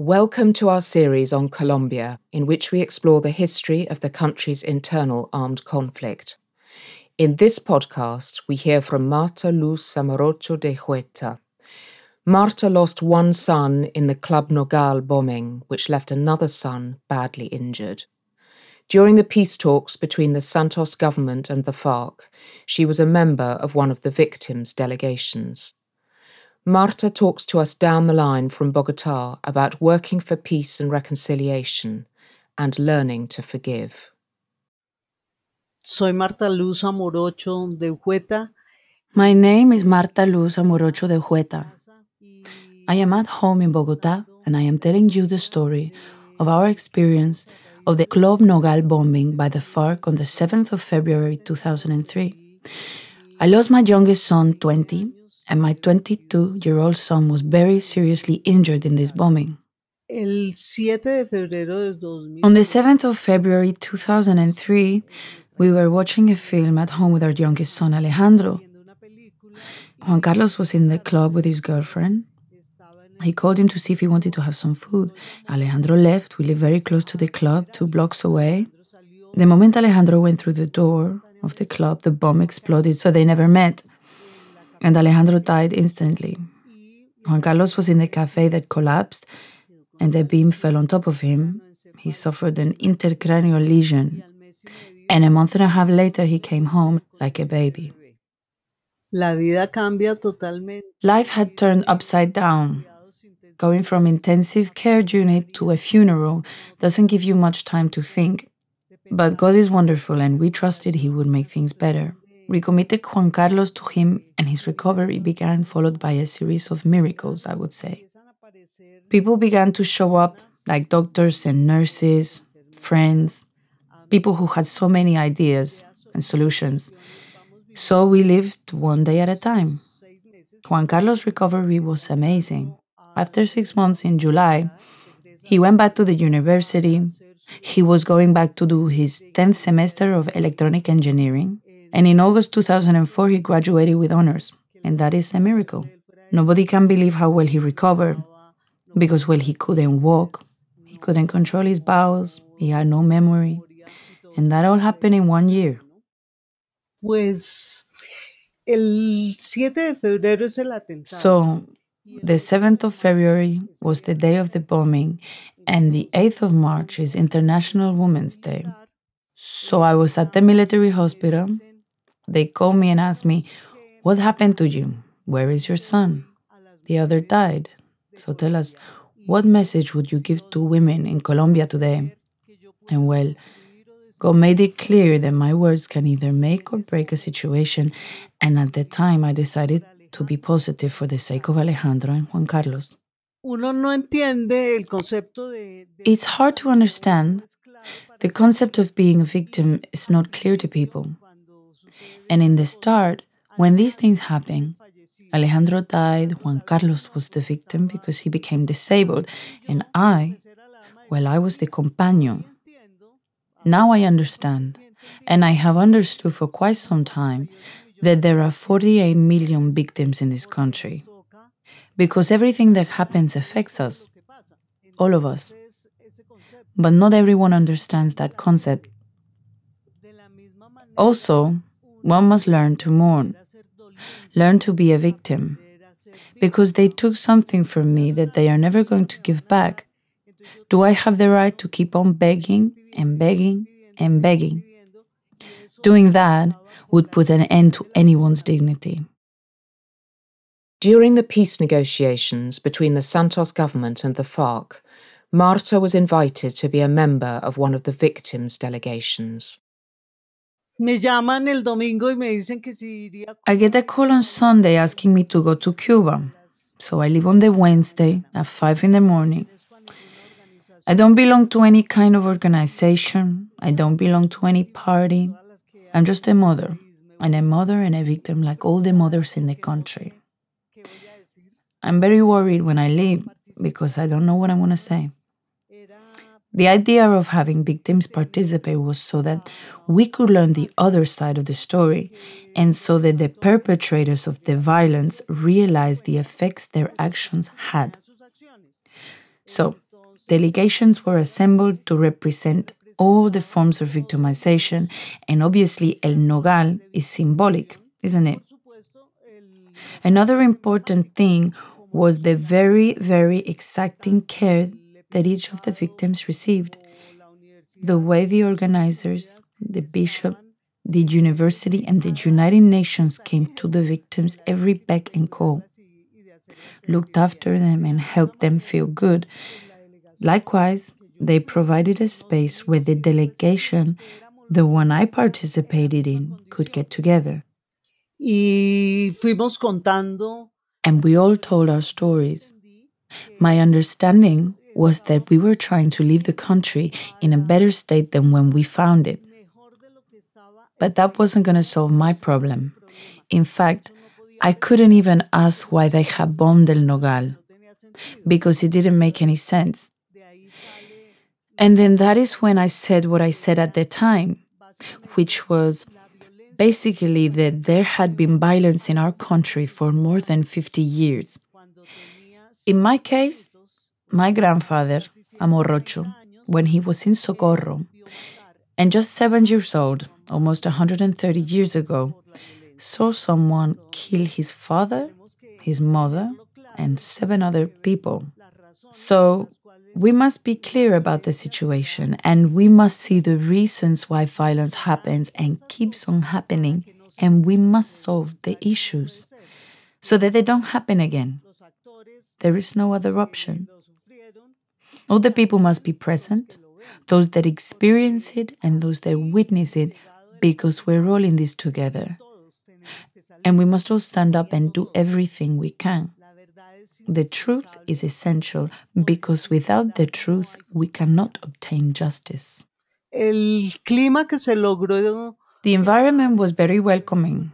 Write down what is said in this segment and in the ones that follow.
Welcome to our series on Colombia, in which we explore the history of the country's internal armed conflict. In this podcast, we hear from Marta Luz Amorocho de Ujueta. Marta lost one son in the Club Nogal bombing, which left another son badly injured. During the peace talks between the Santos government and the FARC, she was a member of one of the victims' delegations. Marta talks to us down the line from Bogota about working for peace and reconciliation and learning to forgive. Soy Marta Luz Amorocho de Ujueta. My name is Marta Luz Amorocho de Ujueta. I am at home in Bogota and I am telling you the story of our experience of the Club Nogal bombing by the FARC on the 7th of February 2003. I lost my youngest son, 20, and my 22 year old son was very seriously injured in this bombing. El 7 de febrero de 2000. On the 7th of February 2003, we were watching a film at home with our youngest son, Alejandro. Juan Carlos was in the club with his girlfriend. He called him to see if he wanted to have some food. Alejandro left. We live very close to the club, two blocks away. The moment Alejandro went through the door of the club, the bomb exploded, so they never met and Alejandro died instantly. Juan Carlos was in the cafe that collapsed, and the beam fell on top of him. He suffered an intercranial lesion, and a month and a half later, he came home like a baby. La vida cambia totalmente. Life had turned upside down. Going from intensive care unit to a funeral doesn't give you much time to think. But God is wonderful, and we trusted He would make things better. We committed Juan Carlos to him, and his recovery began, followed by a series of miracles, I would say. People began to show up, like doctors and nurses, friends, people who had so many ideas and solutions. So we lived one day at a time. Juan Carlos' recovery was amazing. After six months in July, he went back to the university. He was going back to do his 10th semester of electronic engineering. And in August 2004, he graduated with honors. And that is a miracle. Nobody can believe how well he recovered because, well, he couldn't walk, he couldn't control his bowels, he had no memory. And that all happened in one year. Pues el 7 de febrero es el atentado. So, the 7th of February was the day of the bombing, and the 8th of March is International Women's Day. So I was at the military hospital they called me and asked me, What happened to you? Where is your son? The other died. So tell us, what message would you give to women in Colombia today? And well, God made it clear that my words can either make or break a situation. And at the time, I decided to be positive for the sake of Alejandro and Juan Carlos. It's hard to understand. The concept of being a victim is not clear to people. And in the start, when these things happen, Alejandro died, Juan Carlos was the victim because he became disabled, and I, well, I was the companion. Now I understand, and I have understood for quite some time, that there are 48 million victims in this country. Because everything that happens affects us, all of us. But not everyone understands that concept. Also, one must learn to mourn, learn to be a victim, because they took something from me that they are never going to give back. Do I have the right to keep on begging and begging and begging? Doing that would put an end to anyone's dignity. During the peace negotiations between the Santos government and the FARC, Marta was invited to be a member of one of the victims' delegations. Me llaman el domingo y me dicen que si iría. I get a call on Sunday asking me to go to Cuba. So I leave on the Wednesday at 5 in the morning. I don't belong to any kind of organization. I don't belong to any party. I'm just a mother, and a mother and a victim like all the mothers in the country. I'm very worried when I leave because I don't know what I'm going to say. The idea of having victims participate was so that we could learn the other side of the story and so that the perpetrators of the violence realized the effects their actions had. So, delegations were assembled to represent all the forms of victimization, and obviously, El Nogal is symbolic, isn't it? Another important thing was the very, very exacting care that each of the victims received. The way the organizers, the bishop, the university, and the United Nations came to the victims every beck and call, looked after them, and helped them feel good. Likewise, they provided a space where the delegation, the one I participated in, could get together. Y fuimos contando. And we all told our stories. My understanding was that we were trying to leave the country in a better state than when we found it. But that wasn't going to solve my problem. In fact, I couldn't even ask why they had bombed El Nogal because it didn't make any sense. And then that is when I said what I said at the time, which was basically that there had been violence in our country for more than 50 years. In my case, my grandfather, Amorocho, when he was in Socorro, and just seven years old, almost 130 years ago, saw someone kill his father, his mother, and seven other people. So we must be clear about the situation and we must see the reasons why violence happens and keeps on happening, and we must solve the issues so that they don't happen again. There is no other option. All the people must be present, those that experience it and those that witness it, because we're all in this together. And we must all stand up and do everything we can. The truth is essential because without the truth, we cannot obtain justice. El clima que se logró. The environment was very welcoming.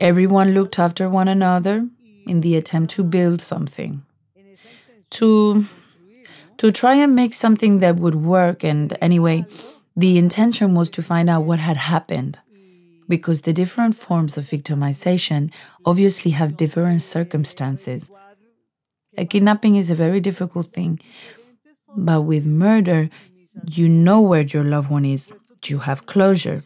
Everyone looked after one another in the attempt to build something, to, to try and make something that would work. And anyway, the intention was to find out what had happened because the different forms of victimization obviously have different circumstances. A kidnapping is a very difficult thing, but with murder, you know where your loved one is, you have closure.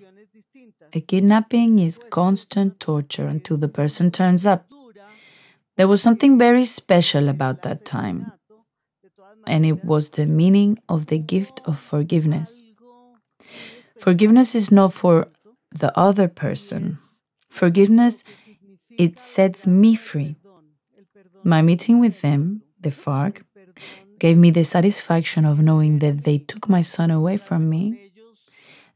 A kidnapping is constant torture until the person turns up. There was something very special about that time, and it was the meaning of the gift of forgiveness. Forgiveness is not for the other person. Forgiveness, it sets me free. My meeting with them, the FARC, gave me the satisfaction of knowing that they took my son away from me,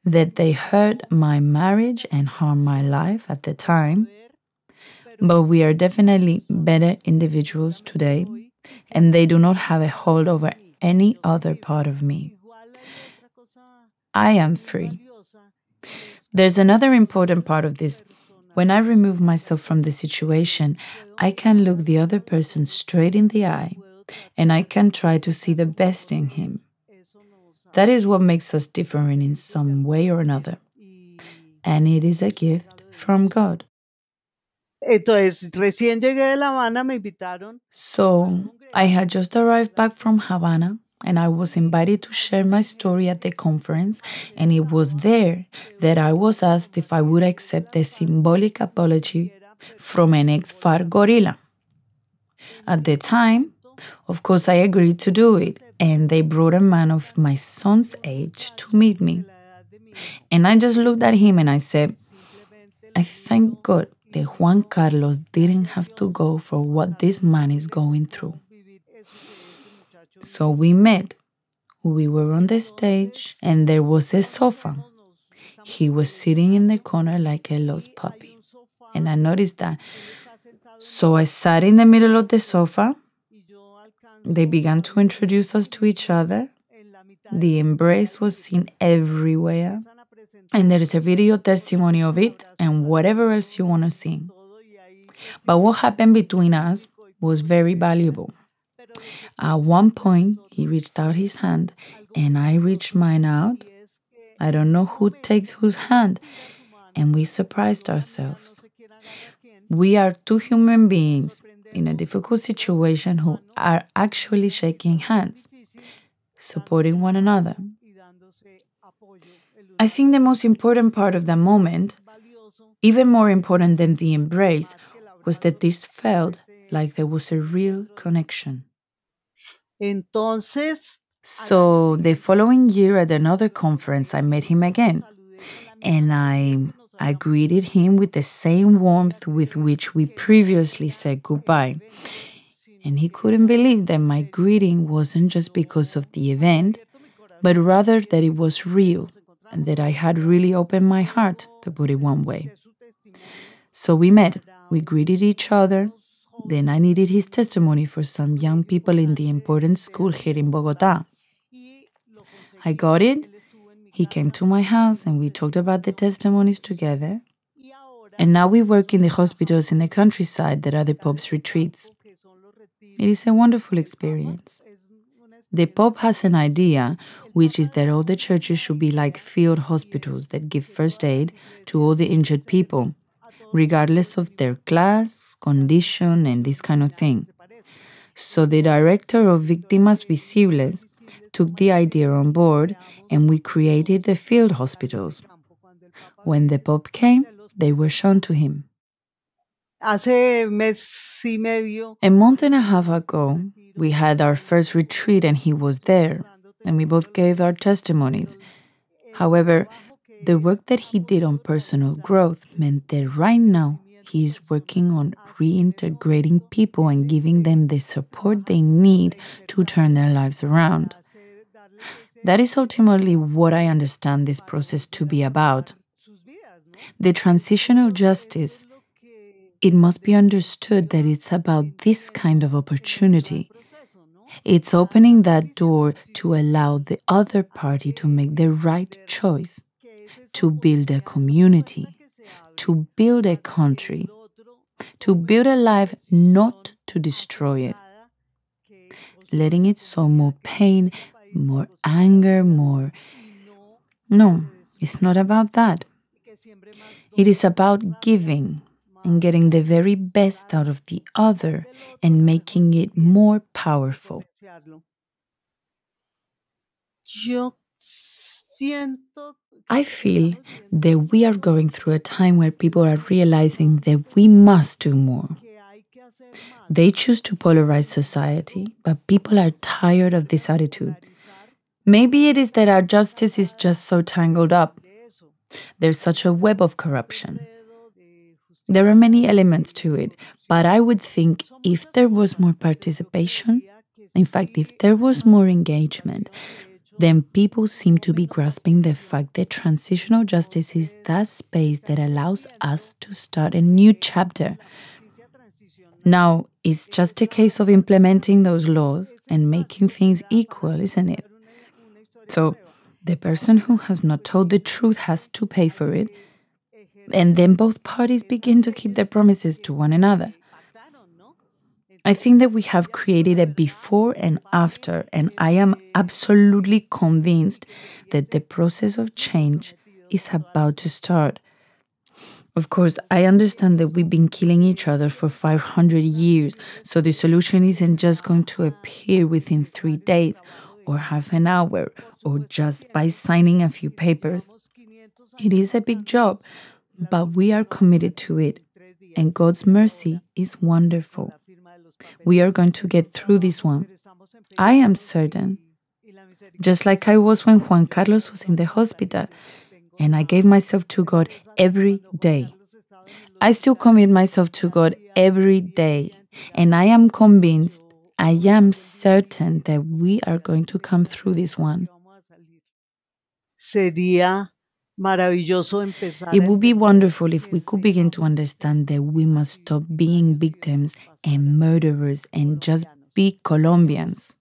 that they hurt my marriage and harmed my life at the time. But we are definitely better individuals today, and they do not have a hold over any other part of me. I am free. There's another important part of this. When I remove myself from the situation, I can look the other person straight in the eye and I can try to see the best in him. That is what makes us different in some way or another. And it is a gift from God. Entonces, recién llegué de La Habana, me invitaron. So, I had just arrived back from Havana and I was invited to share my story at the conference, and it was there that I was asked if I would accept a symbolic apology from an ex FARC guerrilla. At the time, of course, I agreed to do it, and they brought a man of my son's age to meet me. And I just looked at him and I said, I thank God that Juan Carlos didn't have to go for what this man is going through. So we met. We were on the stage, and there was a sofa. He was sitting in the corner like a lost puppy. And I noticed that. So I sat in the middle of the sofa. They began to introduce us to each other. The embrace was seen everywhere. And there is a video testimony of it and whatever else you want to see. But what happened between us was very valuable. At one point, he reached out his hand, and I reached mine out. I don't know who takes whose hand, and we surprised ourselves. We are two human beings in a difficult situation who are actually shaking hands, supporting one another. I think the most important part of that moment, even more important than the embrace, was that this felt like there was a real connection. Entonces, So the following year at another conference, I met him again, and I I greeted him with the same warmth with which we previously said goodbye. And he couldn't believe that my greeting wasn't just because of the event, but rather that it was real that I had really opened my heart, to put it one way. So we met, we greeted each other. Then I needed his testimony for some young people in the important school here in Bogota. I got it. He came to my house and we talked about the testimonies together. And now we work in the hospitals in the countryside that are the Pope's retreats. It is a wonderful experience. The Pope has an idea, which is that all the churches should be like field hospitals that give first aid to all the injured people, regardless of their class, condition, and this kind of thing. So the director of Víctimas Visibles took the idea on board and we created the field hospitals. When the Pope came, they were shown to him. Hace mes y medio, A month and a half ago, we had our first retreat and he was there, and we both gave our testimonies. However, the work that he did on personal growth meant that right now he is working on reintegrating people and giving them the support they need to turn their lives around. That is ultimately what I understand this process to be about. The transitional justice, it must be understood that it's about this kind of opportunity. It's opening that door to allow the other party to make the right choice, to build a community, to build a country, to build a life, not to destroy it. Letting it sow more pain, more anger, more. No, it's not about that. It is about giving and getting the very best out of the other and making it more powerful. I feel that we are going through a time where people are realizing that we must do more. que hay que hacer más. They choose to polarize society, but people are tired of this attitude. Maybe it is that our justice is just so tangled up. There's such a web of corruption. There are many elements to it, but I would think if there was more participation, in fact, if there was more engagement, then people seem to be grasping the fact that transitional justice is that space that allows us to start a new chapter. Now, it's just a case of implementing those laws and making things equal, isn't it? So, the person who has not told the truth has to pay for it, and then both parties begin to keep their promises to one another. I think that we have created a before and after, and I am absolutely convinced that the process of change is about to start. Of course, I understand that we've been killing each other for 500 years, so the solution isn't just going to appear within three days or half an hour or just by signing a few papers. It is a big job, but we are committed to it, and God's mercy is wonderful. We are going to get through this one. I am certain. Just like I was when Juan Carlos was in the hospital, and I gave myself to God every day. I still commit myself to God every day, and I am convinced, I am certain that we are going to come through this one. Sería. It would be wonderful if we could begin to understand that we must stop being victims and murderers and just be Colombians.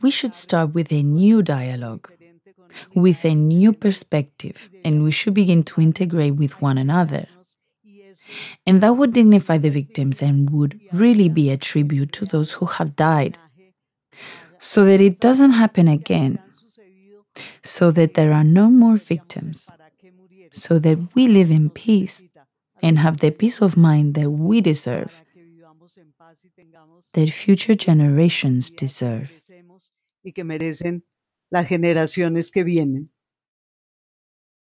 We should start with a new dialogue, with a new perspective, and we should begin to integrate with one another. And that would dignify the victims and would really be a tribute to those who have died, so that it doesn't happen again, so that there are no more victims, so that we live in peace and have the peace of mind that we deserve. that future generations deserve.